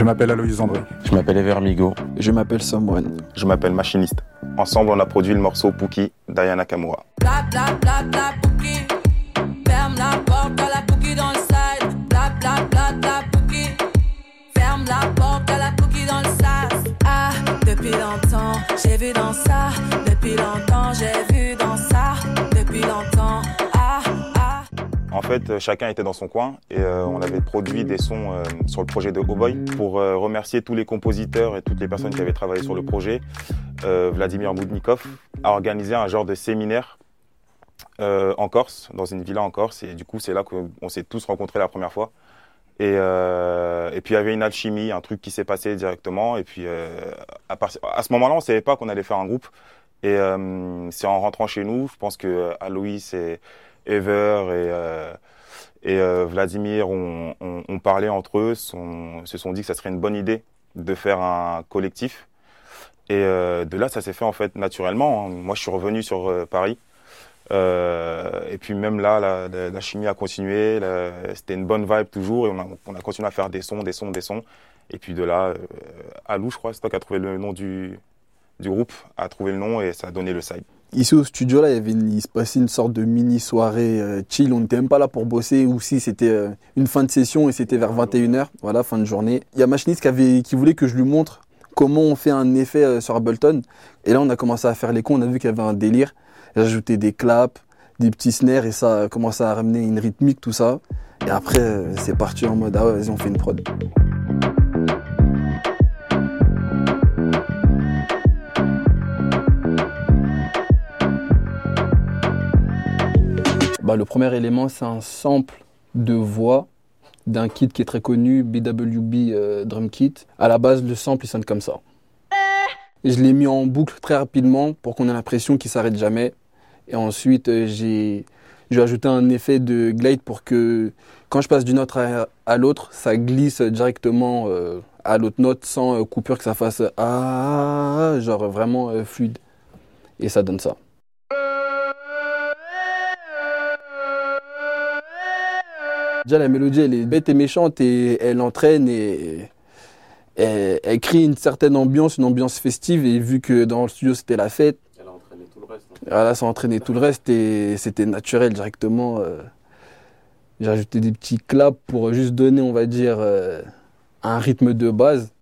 Je m'appelle Aloïs André. Je m'appelle Evermigo. Je m'appelle Samoine. Je m'appelle Machiniste. Ensemble, on a produit le morceau Pookie d'Ayana Kamura. Bla bla bla bla Pookie. Ferme la porte à la Pookie dans le side. Bla bla bla bla Pookie. Ferme la porte à la Pookie dans le sas. Ah, depuis longtemps, j'ai vu dans fait, euh, chacun était dans son coin et euh, on avait produit des sons euh, sur le projet de Oh Boy. Pour remercier tous les compositeurs et toutes les personnes qui avaient travaillé sur le projet, Vladimir Boudnikov a organisé un genre de séminaire en Corse, dans une villa en Corse. Et du coup, c'est là qu'on s'est tous rencontrés la première fois. Et, puis il y avait une alchimie, un truc qui s'est passé directement. Et puis à, part- à ce moment-là, on ne savait pas qu'on allait faire un groupe. Et c'est en rentrant chez nous, je pense que Aloïs et Ever et, euh, et euh, Vladimir ont, ont- ont parlé entre eux, sont- se sont dit que ça serait une bonne idée de faire un collectif. Et euh, de là, ça s'est fait en fait naturellement. hein. Moi, je suis revenu sur euh, Paris. Euh, et puis même là, la, la- chimie a continué. C'était une bonne vibe toujours. Et on a, on a continué à faire des sons, des sons, des sons. Et puis de là, euh, Alou, je crois, c'est toi qui as trouvé le nom du, du groupe, a trouvé le nom et ça a donné le side. Ici au studio, là, il, y avait une- se passait une sorte de mini soirée euh, chill. On n'était même pas là pour bosser. Ou si c'était euh, une fin de session et c'était vers 21h, voilà, fin de journée. Il y a Machiniste qui, voulait que je lui montre comment on fait un effet euh, sur Ableton. Et là, on a commencé à faire les cons. On a vu qu'il y avait un délire. J'ai ajouté des claps, des petits snares et ça a commencé à ramener une rythmique, tout ça. Et après, c'est parti en mode, ah ouais, vas-y, on fait une prod. Bah, le premier élément, c'est un sample de voix d'un kit qui est très connu, BWB euh, Drum Kit. À la base, le sample, sonne comme ça. Je l'ai mis en boucle très rapidement pour qu'on ait l'impression qu'il s'arrête jamais. Et ensuite, euh, j'ai ajouté un effet de glide pour que quand je passe d'une note à, l'autre, ça glisse directement euh, à l'autre note sans coupure, que ça fasse ah, genre vraiment fluide. Et ça donne ça. Déjà, la mélodie, elle est bête et méchante et elle entraîne et elle, elle crée une certaine ambiance, une ambiance festive. Et vu que dans le studio, c'était la fête, Elle a entraîné tout le reste. voilà, ça entraînait tout le reste et c'était naturel directement. euh. J'ai ajouté des petits claps pour juste donner, on va dire, euh, un rythme de base.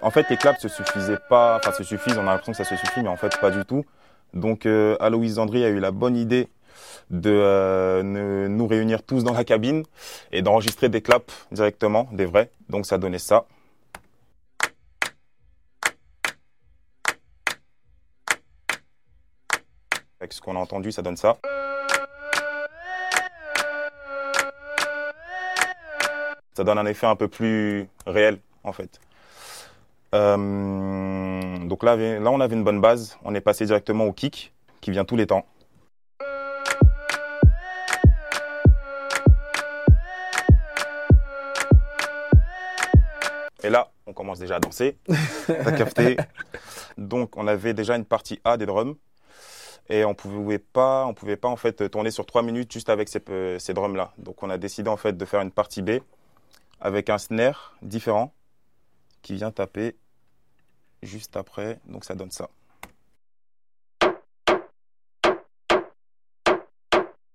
En fait, les claps se suffisaient pas, enfin se suffisent, on a l'impression que ça se suffit, mais en fait pas du tout. Donc euh, Aloïs a eu la bonne idée de euh, nous réunir tous dans la cabine et d'enregistrer des claps directement, des vrais. Donc ça donnait ça. Avec ce qu'on a entendu, ça donne ça. Ça donne un effet un peu plus réel, en fait. Euh, donc là, là, on avait une bonne base. On est passé directement au kick, qui vient tous les temps. Et là, on commence déjà à danser. T'as capté Donc, on avait déjà une partie A des drums. Et on pouvait pas, on pouvait pas en fait tourner sur trois minutes juste avec ces, euh, ces drums là. Donc, on a décidé en fait de faire une partie B avec un snare différent qui vient taper juste après. Donc, ça donne ça.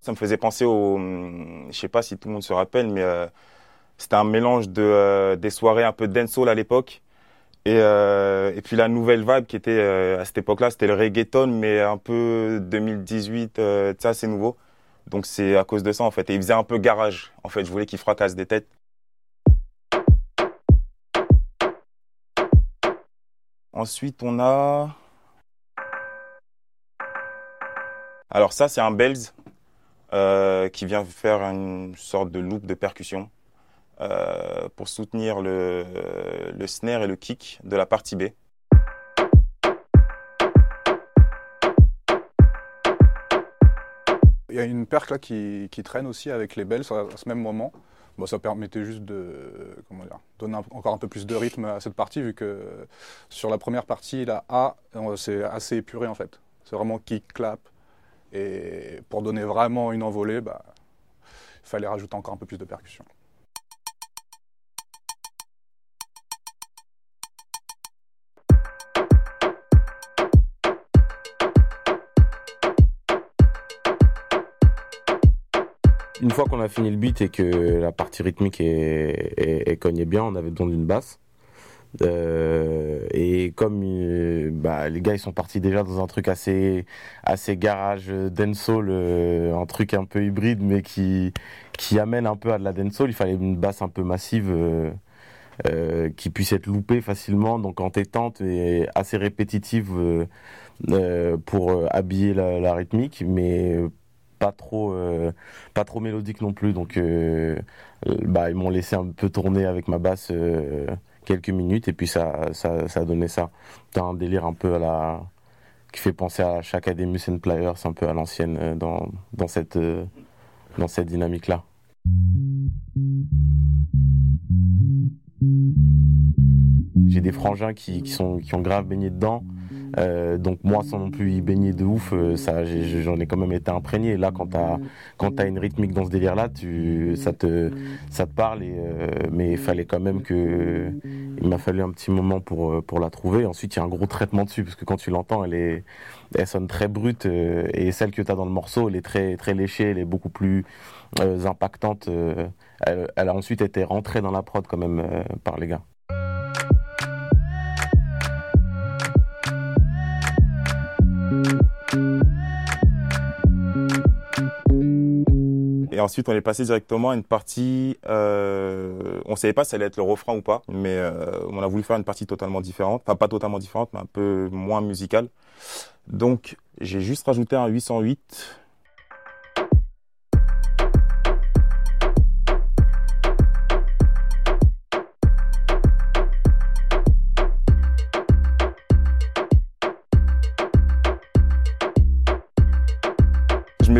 Ça me faisait penser au, hum, je sais pas si tout le monde se rappelle, mais euh, c'était un mélange de euh, des soirées un peu dancehall à l'époque et, euh, et puis la nouvelle vibe qui était à cette époque-là, c'était le reggaeton, mais un peu 2018, euh, ça c'est nouveau. Donc c'est à cause de ça en fait. Et il faisait un peu garage. En fait, je voulais qu'il fracasse des têtes. Ensuite, on a. Alors ça, c'est un Bells euh, qui vient faire une sorte de loop de percussion euh, pour soutenir le, snare et le kick de la partie B. Il y a une perque là qui, traîne aussi avec les belles à, à ce même moment. Bon, ça permettait juste de donner encore un peu plus de rythme à cette partie, vu que sur la première partie, la A, c'est assez épuré en fait. C'est vraiment kick, clap. Et pour donner vraiment une envolée, bah, fallait rajouter encore un peu plus de percussion. Une fois qu'on a fini le beat et que la partie rythmique est, cognée bien, on avait besoin d'une basse. Euh, et comme euh, bah, les gars sont partis déjà dans un truc assez assez garage euh, dancehall, un truc un peu hybride mais qui amène un peu à de la dancehall, il fallait une basse un peu massive qui puisse être loupée facilement, donc entêtante et assez répétitive pour habiller la, la rythmique, pas trop euh, pas trop mélodique non plus. Donc euh, euh, bah ils m'ont laissé un peu tourner avec ma basse. quelques minutes et puis ça, ça, a donné ça. T'as un délire un peu à qui fait penser à chaque Ademus and Pliers, un peu à l'ancienne dans, cette dans cette dynamique là. J'ai des frangins qui, qui sont qui ont grave baigné dedans. Euh, donc moi sans non plus y baigner de ouf, euh, ça j'en ai quand même été imprégné. Là quand t'as quand t'as une rythmique dans ce délire là, tu ça te ça te parle euh, mais il fallait quand même que il m'a fallu un petit moment pour pour la trouver. Ensuite il y a un gros traitement dessus parce que quand tu l'entends elle est elle sonne très brute et celle que t'as dans le morceau elle est très très léchée, elle est beaucoup plus impactante. elle, elle a ensuite été rentrée dans la prod quand même par les gars. Ensuite, on est passé directement à une partie. Euh, on savait pas si ça allait être le refrain ou pas, mais euh, on a voulu faire une partie totalement différente. Enfin, pas totalement différente, mais un peu moins musicale. Donc, j'ai juste rajouté un 808.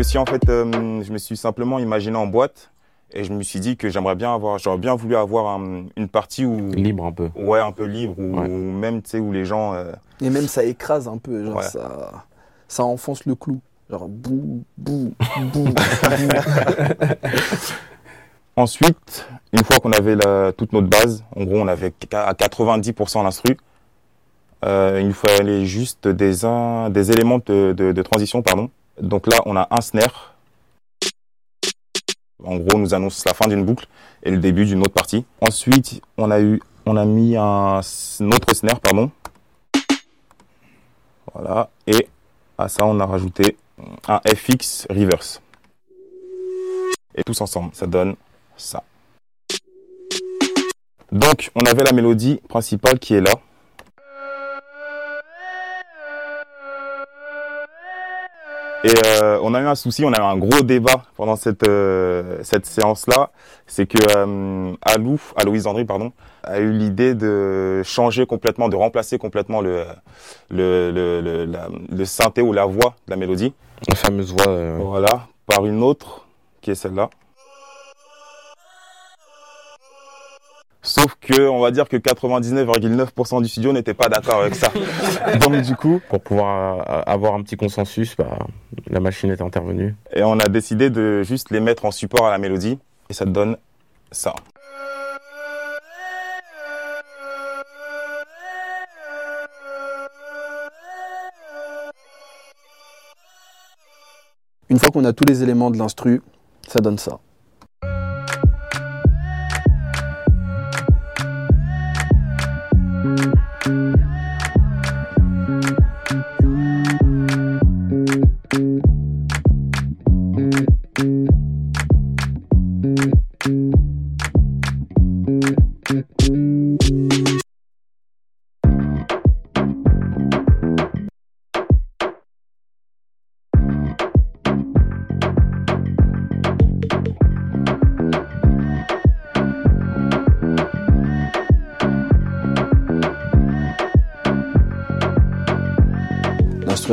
Suis en fait, euh, je me suis simplement imaginé en boîte et je me suis dit que j'aimerais bien avoir, j'aurais bien voulu avoir un- une partie où, Libre un peu. ouais, un peu libre, Ouais. où même, tu sais, où les gens, euh, Et même ça écrase un peu, genre Ouais. ça, ça enfonce le clou. Genre bou, bou, bou. Ensuite, une fois qu'on avait la, toute notre base, en gros, on avait à 90% l'instru. Euh, il nous fallait juste des, un- des éléments de, de, de transition, pardon. Donc là, on a un snare. En gros, on nous annonce la fin d'une boucle et le début d'une autre partie. Ensuite, on a eu, on a mis un, un autre snare, pardon. Voilà. Et à ça, on a rajouté un FX reverse. Et tous ensemble, ça donne ça. Donc, on avait la mélodie principale qui est là. Et euh, on a eu un souci, on a eu un gros débat pendant cette, euh, cette séance-là. C'est que euh, Alou, Aloïse Andry, pardon, a eu l'idée de changer complètement, de remplacer complètement le, le, le, le, la- le synthé ou la voix de la mélodie. La fameuse voix. euh, Voilà, par une autre qui est celle-là. Sauf que, on va dire que 99,9% du studio n'était pas d'accord avec ça. Donc du coup, pour pouvoir euh, avoir un petit consensus, bah, la machine est intervenue. et on a décidé de juste les mettre en support à la mélodie et ça donne ça. Une fois qu'on a tous les éléments de l'instru, ça donne ça.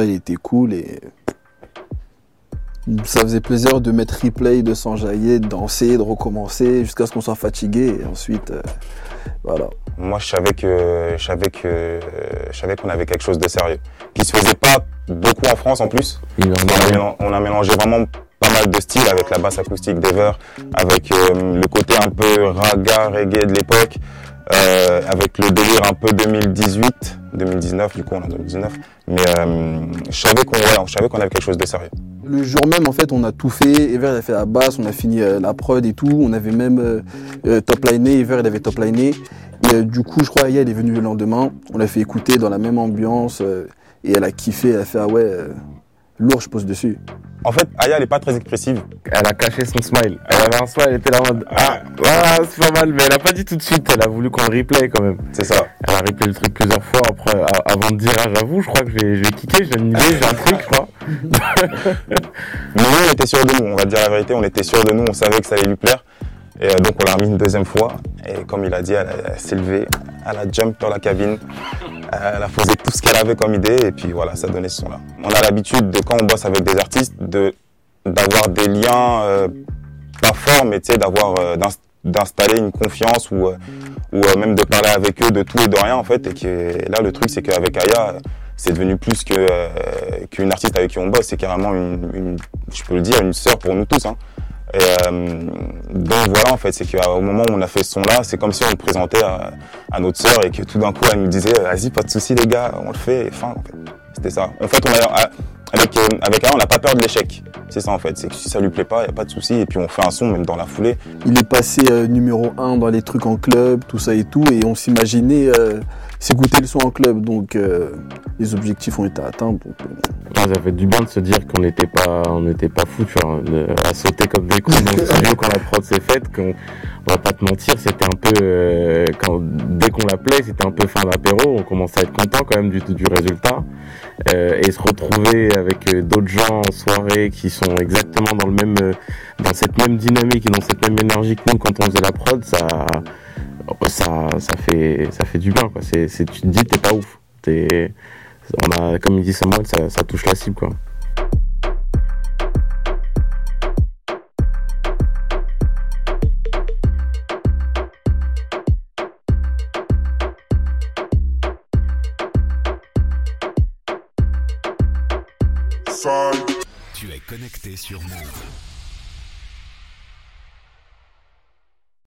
Il était cool et ça faisait plaisir de mettre replay, de s'enjailler, de danser, de recommencer jusqu'à ce qu'on soit fatigué et ensuite, euh, voilà. Moi, je savais que, je savais que, je savais qu'on avait quelque chose de sérieux, qui se faisait pas beaucoup en France en plus. A, on a mélangé vraiment pas mal de styles avec la basse acoustique d'Ever, avec euh, le côté un peu raga, reggae de l'époque, euh, avec le délire un peu 2018, 2019 du coup on est en 2019. Mais euh, je savais qu'on ouais, avait quelque chose de sérieux. Le jour même, en fait, on a tout fait. Ever, a fait la basse, on a fini euh, la prod et tout. On avait même top liné. Ever, il avait top liné. Et du coup, je crois, elle est venue le lendemain. On l'a fait écouter dans la même ambiance. et elle a kiffé. Elle a fait, ah ouais, lourd, je pose dessus. En fait, Aya elle est pas très expressive. Elle a caché son smile. Elle avait un smile, elle était là en mode Ah, ah, c'est pas mal, mais elle a pas dit tout de suite. Elle a voulu qu'on le replay quand même. C'est ça. Elle a replay le truc plusieurs fois après, avant de dire Ah, j'avoue, je crois que je vais, je vais kicker, j'ai une idée, j'ai un truc, je crois. Mais nous, on était sûr de nous, on va dire la vérité, on était sûr de nous, on savait que ça allait lui plaire. Et euh, donc on l'a remis une deuxième fois. Et comme il a dit, elle, elle s'est levée, elle a jump dans la cabine, elle a posé tout ce qu'elle avait comme idée, et puis voilà, ça donnait ce son-là. On a l'habitude de quand on bosse avec des artistes, de d'avoir des liens euh, pas forts, mais tu sais, d'avoir euh, d'ins- d'installer une confiance ou ou même de parler avec eux de tout et de rien en fait. Et là, le truc, c'est qu'avec Aya, c'est devenu plus que qu'une artiste avec qui on bosse, c'est carrément une, une- je peux le dire, une sœur pour nous tous. Hein. Et euh, donc voilà, en fait, c'est qu'au moment où on a fait ce son-là, c'est comme si on le présentait à, notre sœur et que tout d'un coup, elle nous disait, vas-y, pas de souci les gars, on le fait. Et Enfin, en fait, c'était ça. En fait, on a, avec euh, avec Aya, on n'a pas peur de l'échec. C'est ça en fait, c'est que si ça lui plaît pas, y a pas de souci. Et puis on fait un son même dans la foulée. Il est passé euh, numéro 1 dans les trucs en club, tout ça et tout. Et on s'imaginait euh, s'écouter le son en club. Donc, euh, les objectifs ont été atteints. Donc, euh, ça fait du bien de se dire qu'on n'était pas, on n'était pas fous, tu vois, de- à sauter comme des cons dans le studio quand la prod s'est faite, qu'on, on va pas te mentir, c'était un peu, euh, quand, dès qu'on l'appelait, c'était un peu fin d'apéro, on commençait à être content quand même du, du résultat, euh, et se retrouver avec d'autres gens en soirée qui sont exactement dans le même, euh, dans cette même dynamique et dans cette même énergie que nous quand on faisait la prod, ça, ça, ça fait, ça fait du bien, quoi. C'est, tu te dis, t'es pas ouf. On a, comme il dit Samuel, ça, ça touche la cible, quoi. Sur Move.